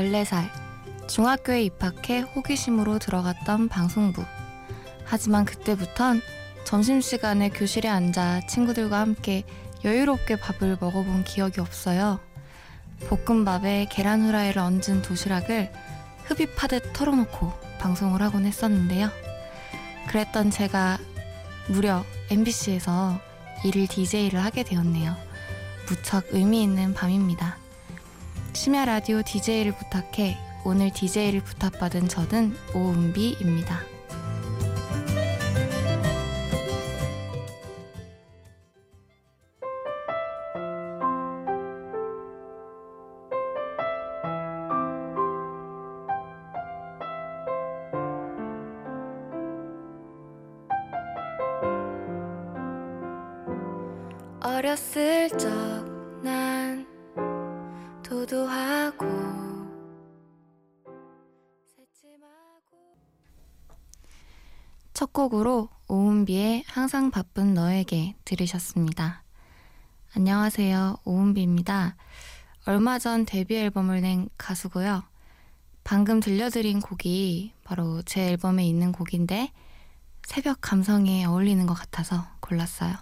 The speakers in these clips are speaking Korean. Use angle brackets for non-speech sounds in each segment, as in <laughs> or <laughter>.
14살. 중학교에 입학해 호기심으로 들어갔던 방송부. 하지만 그때부턴 점심시간에 교실에 앉아 친구들과 함께 여유롭게 밥을 먹어본 기억이 없어요. 볶음밥에 계란 후라이를 얹은 도시락을 흡입하듯 털어놓고 방송을 하곤 했었는데요. 그랬던 제가 무려 MBC에서 일일 DJ를 하게 되었네요. 무척 의미 있는 밤입니다. 심야 라디오 DJ를 부탁해 오늘 DJ를 부탁받은 저는 오은비입니다. 첫 곡으로 오은비의 항상 바쁜 너에게 들으셨습니다. 안녕하세요. 오은비입니다. 얼마 전 데뷔 앨범을 낸 가수고요. 방금 들려드린 곡이 바로 제 앨범에 있는 곡인데 새벽 감성에 어울리는 것 같아서 골랐어요.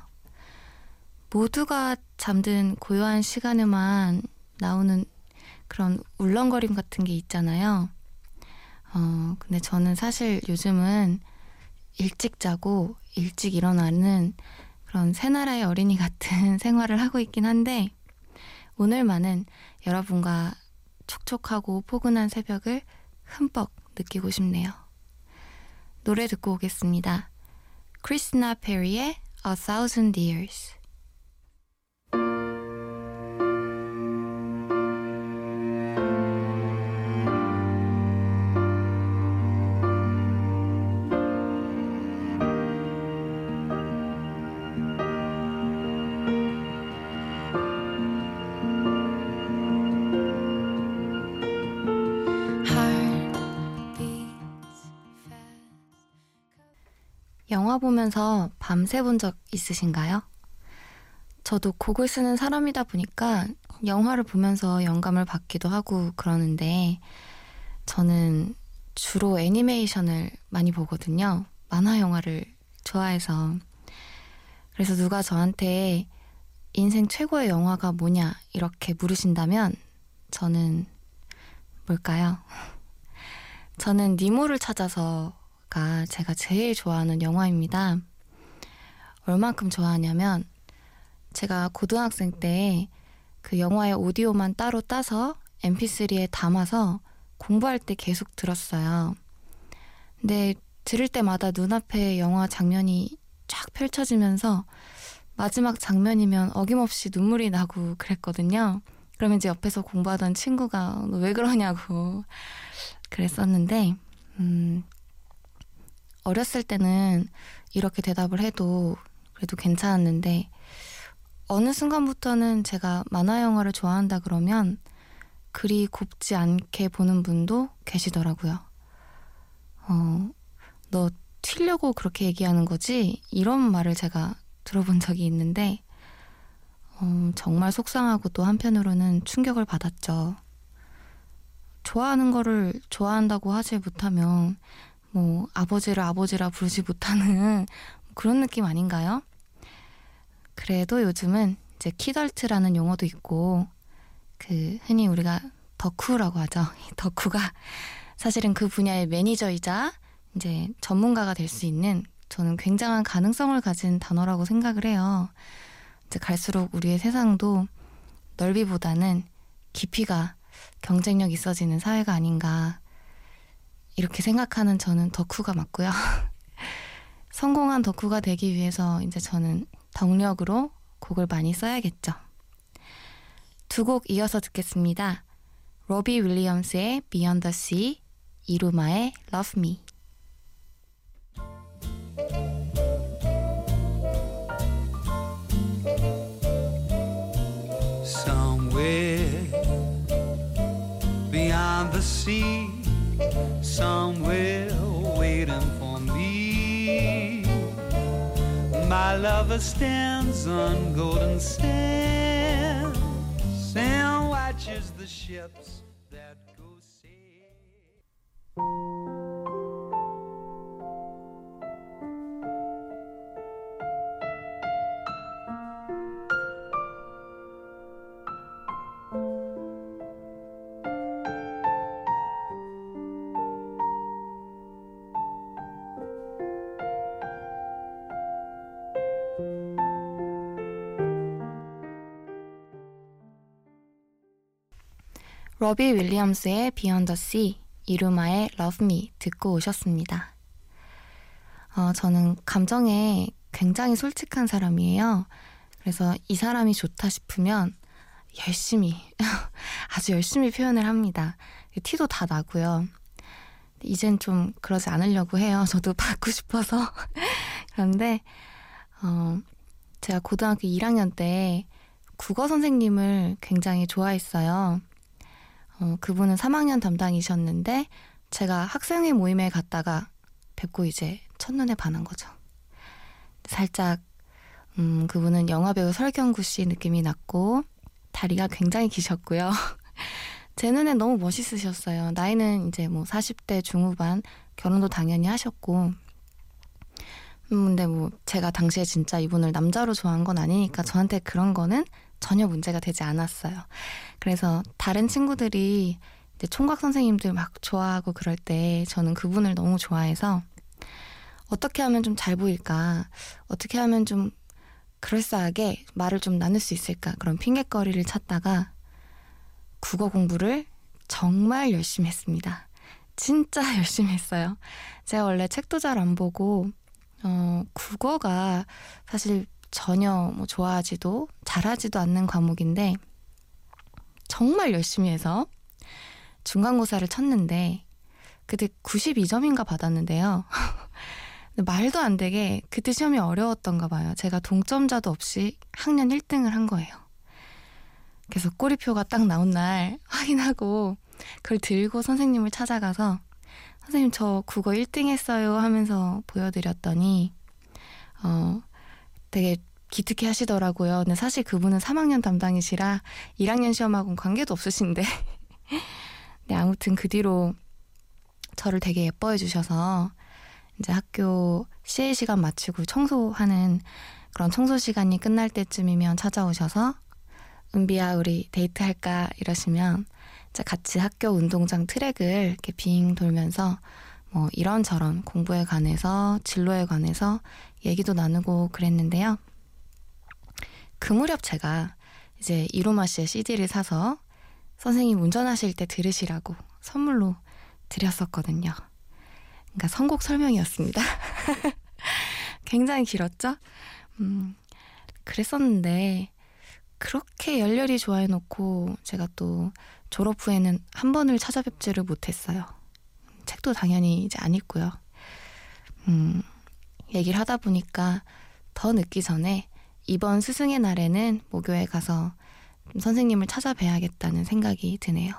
모두가 잠든 고요한 시간에만 나오는 그런 울렁거림 같은 게 있잖아요. 어, 근데 저는 사실 요즘은 일찍 자고 일찍 일어나는 그런 새나라의 어린이 같은 <laughs> 생활을 하고 있긴 한데 오늘만은 여러분과 촉촉하고 포근한 새벽을 흠뻑 느끼고 싶네요. 노래 듣고 오겠습니다. 크리스나 페리의 A Thousand Years 영화 보면서 밤새 본 적 있으신가요? 저도 곡을 쓰는 사람이다 보니까 영화를 보면서 영감을 받기도 하고 그러는데 저는 주로 애니메이션을 많이 보거든요. 만화 영화를 좋아해서. 그래서 누가 저한테 인생 최고의 영화가 뭐냐 이렇게 물으신다면 저는 뭘까요? <laughs> 저는 니모를 찾아서 가 제가 제일 좋아하는 영화입니다. 얼만큼 좋아하냐면 제가 고등학생 때 그 영화의 오디오만 따로 따서 mp3에 담아서 공부할 때 계속 들었어요. 근데 들을 때마다 눈앞에 영화 장면이 쫙 펼쳐지면서 마지막 장면이면 어김없이 눈물이 나고 그랬거든요. 그러면 이제 옆에서 공부하던 친구가 너왜 그러냐고 그랬었는데, 음, 어렸을 때는 이렇게 대답을 해도 그래도 괜찮았는데 어느 순간부터는 제가 만화 영화를 좋아한다 그러면 그리 곱지 않게 보는 분도 계시더라고요. 어, 너 튀려고 그렇게 얘기하는 거지? 이런 말을 제가 들어본 적이 있는데 어, 정말 속상하고 또 한편으로는 충격을 받았죠. 좋아하는 거를 좋아한다고 하지 못하면 뭐 아버지를 아버지라 부르지 못하는 <laughs> 그런 느낌 아닌가요? 그래도 요즘은 이제 키덜트라는 용어도 있고 그 흔히 우리가 덕후라고 하죠. <laughs> 덕후가 사실은 그 분야의 매니저이자 이제 전문가가 될 수 있는 저는 굉장한 가능성을 가진 단어라고 생각을 해요. 이제 갈수록 우리의 세상도 넓이보다는 깊이가 경쟁력 있어지는 사회가 아닌가 이렇게 생각하는 저는 덕후가 맞고요. <laughs> 성공한 덕후가 되기 위해서 이제 저는 덕력으로 곡을 많이 써야겠죠. 두 곡 이어서 듣겠습니다. 로비 윌리엄스의 Beyond the Sea, 이루마의 Love Me. My lover stands on golden sands and watches the ships 러비 윌리엄스의 Beyond the Sea, 이루마의 Love Me 듣고 오셨습니다. 어, 저는 감정에 굉장히 솔직한 사람이에요. 그래서 이 사람이 좋다 싶으면 열심히, <laughs> 아주 열심히 표현을 합니다. 티도 다 나고요. 이젠 좀 그러지 않으려고 해요. <laughs> 저도 받고 싶어서. <laughs> 그런데, 어, 제가 고등학교 1학년 때 국어 선생님을 굉장히 좋아했어요. 어, 그분은 3학년 담당이셨는데 제가 학생회 모임에 갔다가 뵙고 이제 첫눈에 반한 거죠. 살짝 음, 그분은 영화배우 설경구 씨 느낌이 났고 다리가 굉장히 기셨고요. <laughs> 제 눈엔 너무 멋있으셨어요. 나이는 이제 뭐 40대 중후반 결혼도 당연히 하셨고 음, 근데 뭐 제가 당시에 진짜 이분을 남자로 좋아한 건 아니니까 저한테 그런 거는 전혀 문제가 되지 않았어요. 그래서 다른 친구들이 이제 총각 선생님들 막 좋아하고 그럴 때 저는 그분을 너무 좋아해서 어떻게 하면 좀 잘 보일까? 어떻게 하면 좀 그럴싸하게 말을 좀 나눌 수 있을까? 그런 핑계거리를 찾다가 국어 공부를 정말 열심히 했습니다. 진짜 <laughs> 열심히 했어요. 제가 원래 책도 잘 안 보고, 어, 국어가 사실 전혀 뭐 좋아하지도 잘하지도 않는 과목인데 정말 열심히 해서 중간고사를 쳤는데 그때 92점인가 받았는데요. <laughs> 말도 안 되게 그때 시험이 어려웠던가 봐요. 제가 동점자도 없이 학년 1등을 한 거예요. 그래서 꼬리표가 딱 나온 날 확인하고 그걸 들고 선생님을 찾아가서 선생님 저 국어 1등 했어요 하면서 보여드렸더니 어 되게 기특해 하시더라고요. 근데 사실 그분은 3학년 담당이시라 1학년 시험하고는 관계도 없으신데. <laughs> 네, 아무튼 그 뒤로 저를 되게 예뻐해 주셔서 이제 학교 CA 시간 마치고 청소하는 그런 청소 시간이 끝날 때쯤이면 찾아오셔서 은비야 우리 데이트 할까 이러시면 같이 학교 운동장 트랙을 이렇게 빙 돌면서 뭐 이런저런 공부에 관해서 진로에 관해서 얘기도 나누고 그랬는데요. 그 무렵 제가 이제 이로마 씨의 CD를 사서 선생님 운전하실 때 들으시라고 선물로 드렸었거든요. 그러니까 선곡 설명이었습니다. <laughs> 굉장히 길었죠? 음, 그랬었는데, 그렇게 열렬히 좋아해놓고 제가 또 졸업 후에는 한 번을 찾아뵙지를 못했어요. 책도 당연히 이제 안 읽고요. 음, 얘기를 하다 보니까 더 늦기 전에 이번 스승의 날에는 모교에 가서 선생님을 찾아뵈야겠다는 생각이 드네요.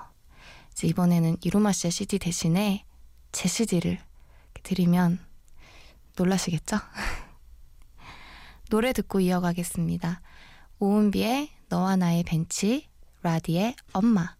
이제 이번에는 이루마 씨의 CD 대신에 제 CD를 드리면 놀라시겠죠? <laughs> 노래 듣고 이어가겠습니다. 오은비의 너와 나의 벤치, 라디의 엄마.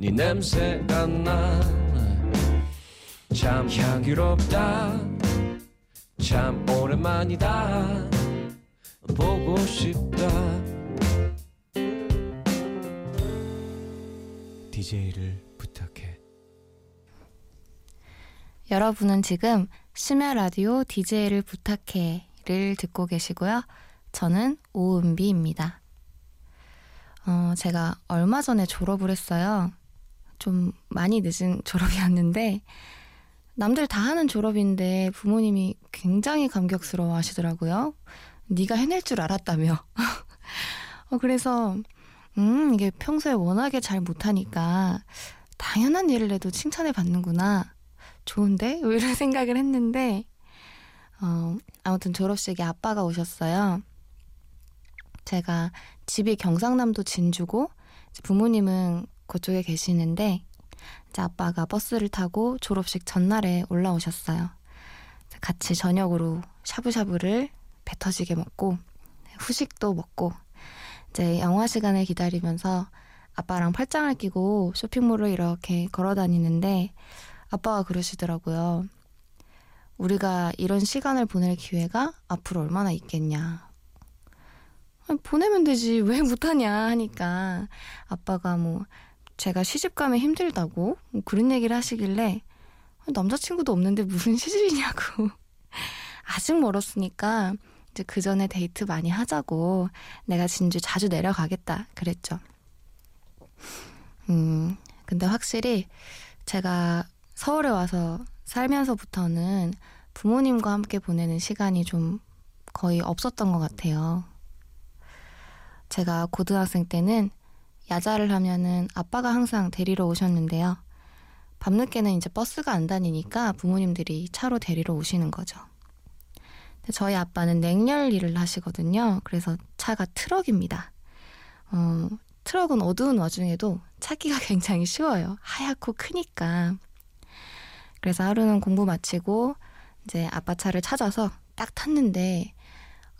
네 냄새가 나참 향기롭다 참 오랜만이다 보고 싶다 DJ를 부탁해 여러분은 지금 심야 라디오 DJ를 부탁해를 듣고 계시고요. 저는 오은비입니다. 어, 제가 얼마 전에 졸업을 했어요. 좀 많이 늦은 <laughs> 졸업이었는데 남들 다 하는 졸업인데 부모님이 굉장히 감격스러워 하시더라고요. 네가 해낼 줄 알았다며. <laughs> 어, 그래서 음, 이게 평소에 워낙에 잘 못하니까 당연한 일을 해도 칭찬을 받는구나. 좋은데? 이런 <laughs> 생각을 했는데, 어, 아무튼 졸업식에 아빠가 오셨어요. 제가 집이 경상남도 진주고, 부모님은 그쪽에 계시는데, 이제 아빠가 버스를 타고 졸업식 전날에 올라오셨어요. 같이 저녁으로 샤브샤브를 배 터지게 먹고, 후식도 먹고, 이제 영화 시간을 기다리면서 아빠랑 팔짱을 끼고 쇼핑몰을 이렇게 걸어 다니는데, 아빠가 그러시더라고요. 우리가 이런 시간을 보낼 기회가 앞으로 얼마나 있겠냐. 보내면 되지. 왜 못하냐 하니까 아빠가 뭐 제가 시집 가면 힘들다고 뭐 그런 얘기를 하시길래 남자친구도 없는데 무슨 <laughs> 시집이냐고. 아직 멀었으니까 이제 그 전에 데이트 많이 하자고 내가 진주 자주 내려가겠다 그랬죠. 음, 근데 확실히 제가 서울에 와서 살면서부터는 부모님과 함께 보내는 시간이 좀 거의 없었던 것 같아요. 제가 고등학생 때는 야자를 하면은 아빠가 항상 데리러 오셨는데요. 밤늦게는 이제 버스가 안 다니니까 부모님들이 차로 데리러 오시는 거죠. 저희 아빠는 냉열 일을 하시거든요. 그래서 차가 트럭입니다. 어, 트럭은 어두운 와중에도 찾기가 <laughs> 굉장히 쉬워요. 하얗고 크니까. 그래서 하루는 공부 마치고 이제 아빠 차를 찾아서 딱 탔는데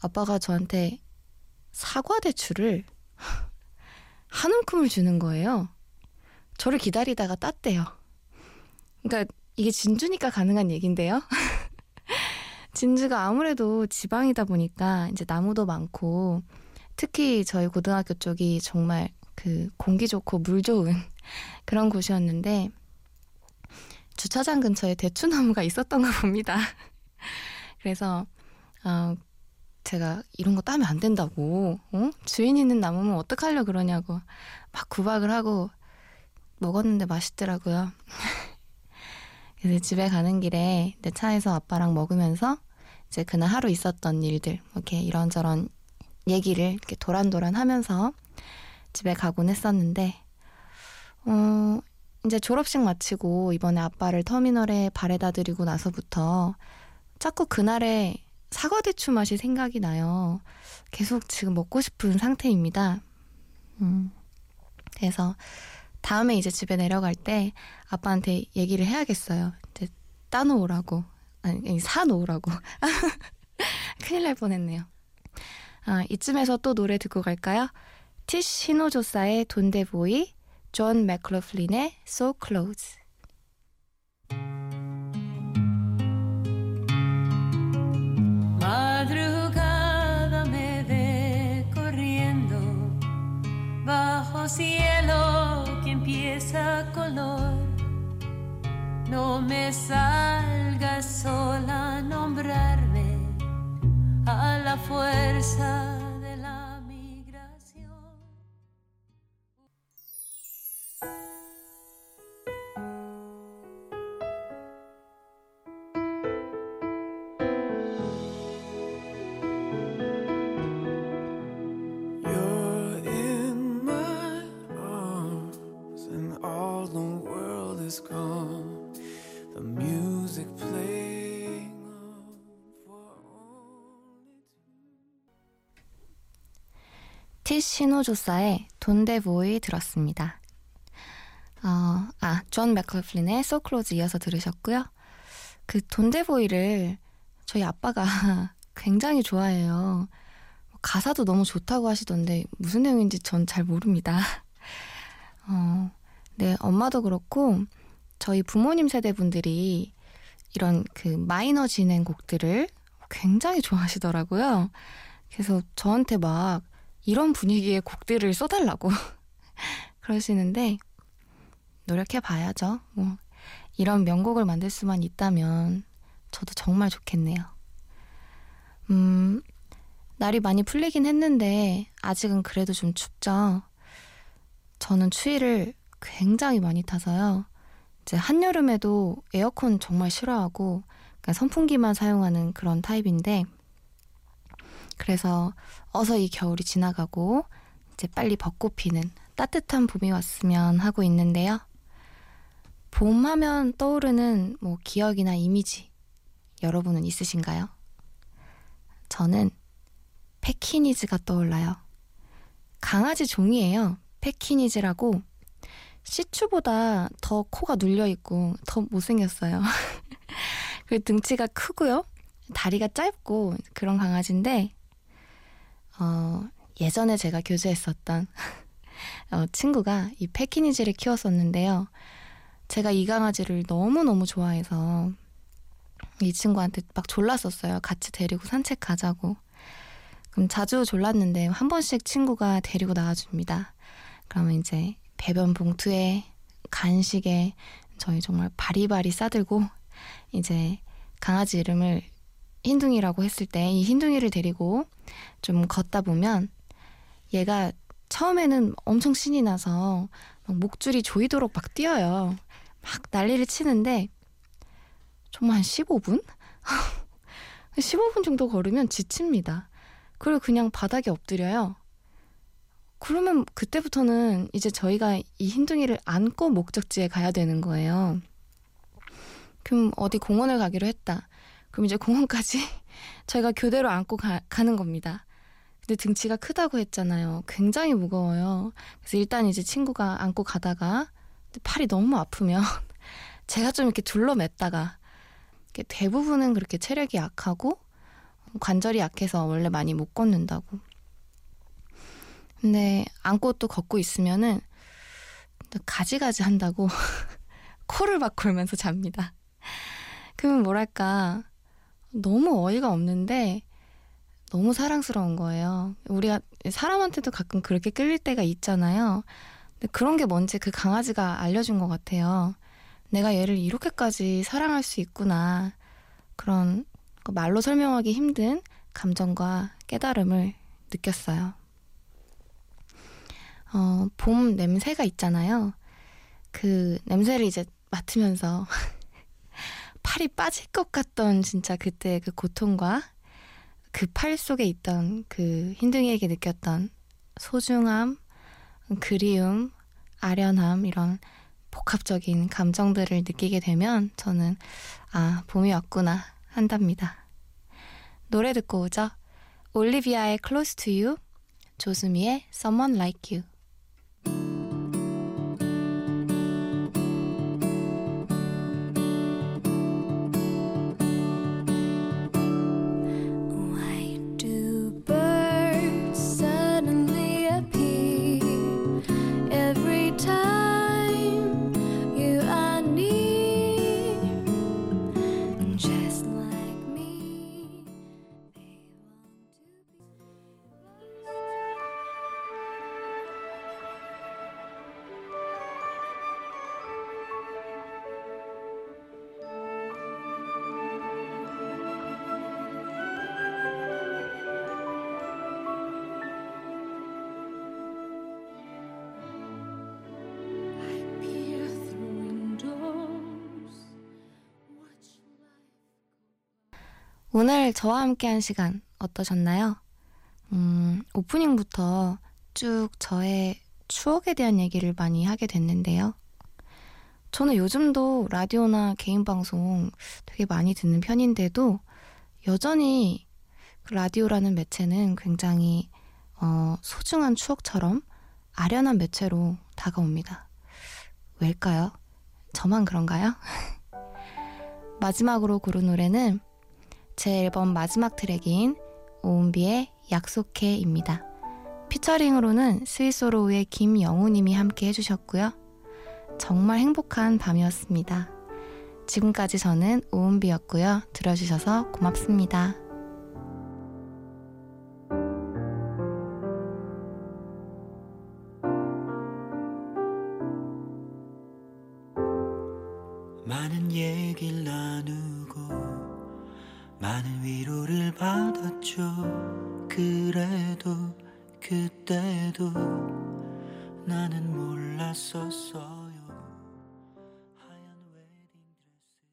아빠가 저한테 사과 대추를 <laughs> 한 움큼을 주는 거예요. 저를 기다리다가 땄대요. 그러니까 이게 진주니까 가능한 얘긴데요. <laughs> 진주가 아무래도 지방이다 보니까 이제 나무도 많고 특히 저희 고등학교 쪽이 정말 그 공기 좋고 물 좋은 <laughs> 그런 곳이었는데 주차장 근처에 대추나무가 있었던 가 봅니다. <laughs> 그래서 어, 제가 이런 거 따면 안 된다고 어? 주인 있는 나무면 어떡하려 그러냐고 막 구박을 하고 먹었는데 맛있더라고요. <laughs> 그래서 집에 가는 길에 내 차에서 아빠랑 먹으면서 이제 그날 하루 있었던 일들 이렇게 이런저런 얘기를 이렇게 도란도란 하면서 집에 가곤 했었는데 어, 이제 졸업식 마치고 이번에 아빠를 터미널에 바래다 드리고 나서부터 자꾸 그날의 사과 대추 맛이 생각이 나요. 계속 지금 먹고 싶은 상태입니다. 음. 그래서 다음에 이제 집에 내려갈 때 아빠한테 얘기를 해야겠어요. 이제 따놓으라고. 아니, 사놓으라고. <laughs> 큰일 날 뻔했네요. 아, 이쯤에서 또 노래 듣고 갈까요? 티시 시노조사의 돈데보이, 존 맥클로플린의 So Close. Cielo que empieza color. No me salgas 티시 이노호사의 Donde Voy 들었습니다. 어, 아, 존 맥클러플린의 So Close 이어서 들으셨고요. 그 Donde Voy를 저희 아빠가 <laughs> 굉장히 좋아해요. 가사도 너무 좋다고 하시던데 무슨 내용인지 전 잘 모릅니다. <laughs> 어, 네, 엄마도 그렇고 저희 부모님 세대 분들이 이런 그 마이너 진행 곡들을 굉장히 좋아하시더라고요. 그래서 저한테 막 이런 분위기의 곡들을 써달라고 <laughs> 그러시는데 노력해 봐야죠. 뭐 이런 명곡을 만들 수만 있다면 저도 정말 좋겠네요. 음, 날이 많이 풀리긴 했는데 아직은 그래도 좀 춥죠. 저는 추위를 굉장히 많이 타서요. 이제 한여름에도 에어컨 정말 싫어하고 그러니까 선풍기만 사용하는 그런 타입인데 그래서 어서 이 겨울이 지나가고 이제 빨리 벚꽃 피는 따뜻한 봄이 왔으면 하고 있는데요. 봄 하면 떠오르는 뭐 기억이나 이미지 여러분은 있으신가요? 저는 패키니즈가 떠올라요. 강아지 종이에요. 패키니즈라고 시추보다 더 코가 눌려 있고 더 못생겼어요. <laughs> 그 등치가 크고요. 다리가 짧고 그런 강아지인데 어, 예전에 제가 교제했었던 <laughs> 어, 친구가 이 패키니즈를 키웠었는데요. 제가 이 강아지를 너무너무 좋아해서 이 친구한테 막 졸랐었어요. 같이 데리고 산책 가자고. 그럼 자주 졸랐는데 한 번씩 친구가 데리고 나와줍니다. 그러면 이제 배변 봉투에 간식에 저희 정말 바리바리 싸들고 이제 강아지 이름을 흰둥이라고 했을 때 이 흰둥이를 데리고 좀 걷다 보면 얘가 처음에는 엄청 신이 나서 목줄이 조이도록 막 뛰어요. 막 난리를 치는데 정말 한 15분? 15분 <laughs> 정도 걸으면 지칩니다. 그리고 그냥 바닥에 엎드려요. 그러면 그때부터는 이제 저희가 이 흰둥이를 안고 목적지에 가야 되는 거예요. 그럼 어디 공원을 가기로 했다. 그럼 이제 공원까지 <laughs> 저희가 교대로 안고 가, 가는 겁니다. 근데 등치가 크다고 했잖아요. 굉장히 무거워요. 그래서 일단 이제 친구가 안고 가다가 팔이 너무 아프면 <laughs> 제가 좀 이렇게 둘러맸다가 대부분은 그렇게 체력이 약하고 관절이 약해서 원래 많이 못 걷는다고. 근데 안고 또 걷고 있으면은 가지가지 한다고 <laughs> 코를 막 골면서 잡니다. 그러면 뭐랄까 너무 어이가 없는데 너무 사랑스러운 거예요. 우리가 사람한테도 가끔 그렇게 끌릴 때가 있잖아요. 근데 그런 게 뭔지 그 강아지가 알려준 것 같아요. 내가 얘를 이렇게까지 사랑할 수 있구나. 그런 말로 설명하기 힘든 감정과 깨달음을 느꼈어요. 어, 봄 냄새가 있잖아요. 그 냄새를 이제 맡으면서 <laughs> 팔이 빠질 것 같던 진짜 그때 그 고통과 그 팔 속에 있던 그 흰둥이에게 느꼈던 소중함, 그리움, 아련함 이런 복합적인 감정들을 느끼게 되면 저는 아 봄이 왔구나 한답니다. 노래 듣고 오죠. 올리비아의 Close to You, 조수미의 Someone Like You. 오늘 저와 함께한 시간 어떠셨나요? 음, 오프닝부터 쭉 저의 추억에 대한 얘기를 많이 하게 됐는데요. 저는 요즘도 라디오나 개인 방송 되게 많이 듣는 편인데도 여전히 그 라디오라는 매체는 굉장히 어, 소중한 추억처럼 아련한 매체로 다가옵니다. 왜일까요? 저만 그런가요? <laughs> 마지막으로 고른 노래는 제 앨범 마지막 트랙인 오은비의 약속해입니다. 피처링으로는 스위스로우의 김영우님이 함께 해주셨고요. 정말 행복한 밤이었습니다. 지금까지 저는 오은비였고요. 들어주셔서 고맙습니다.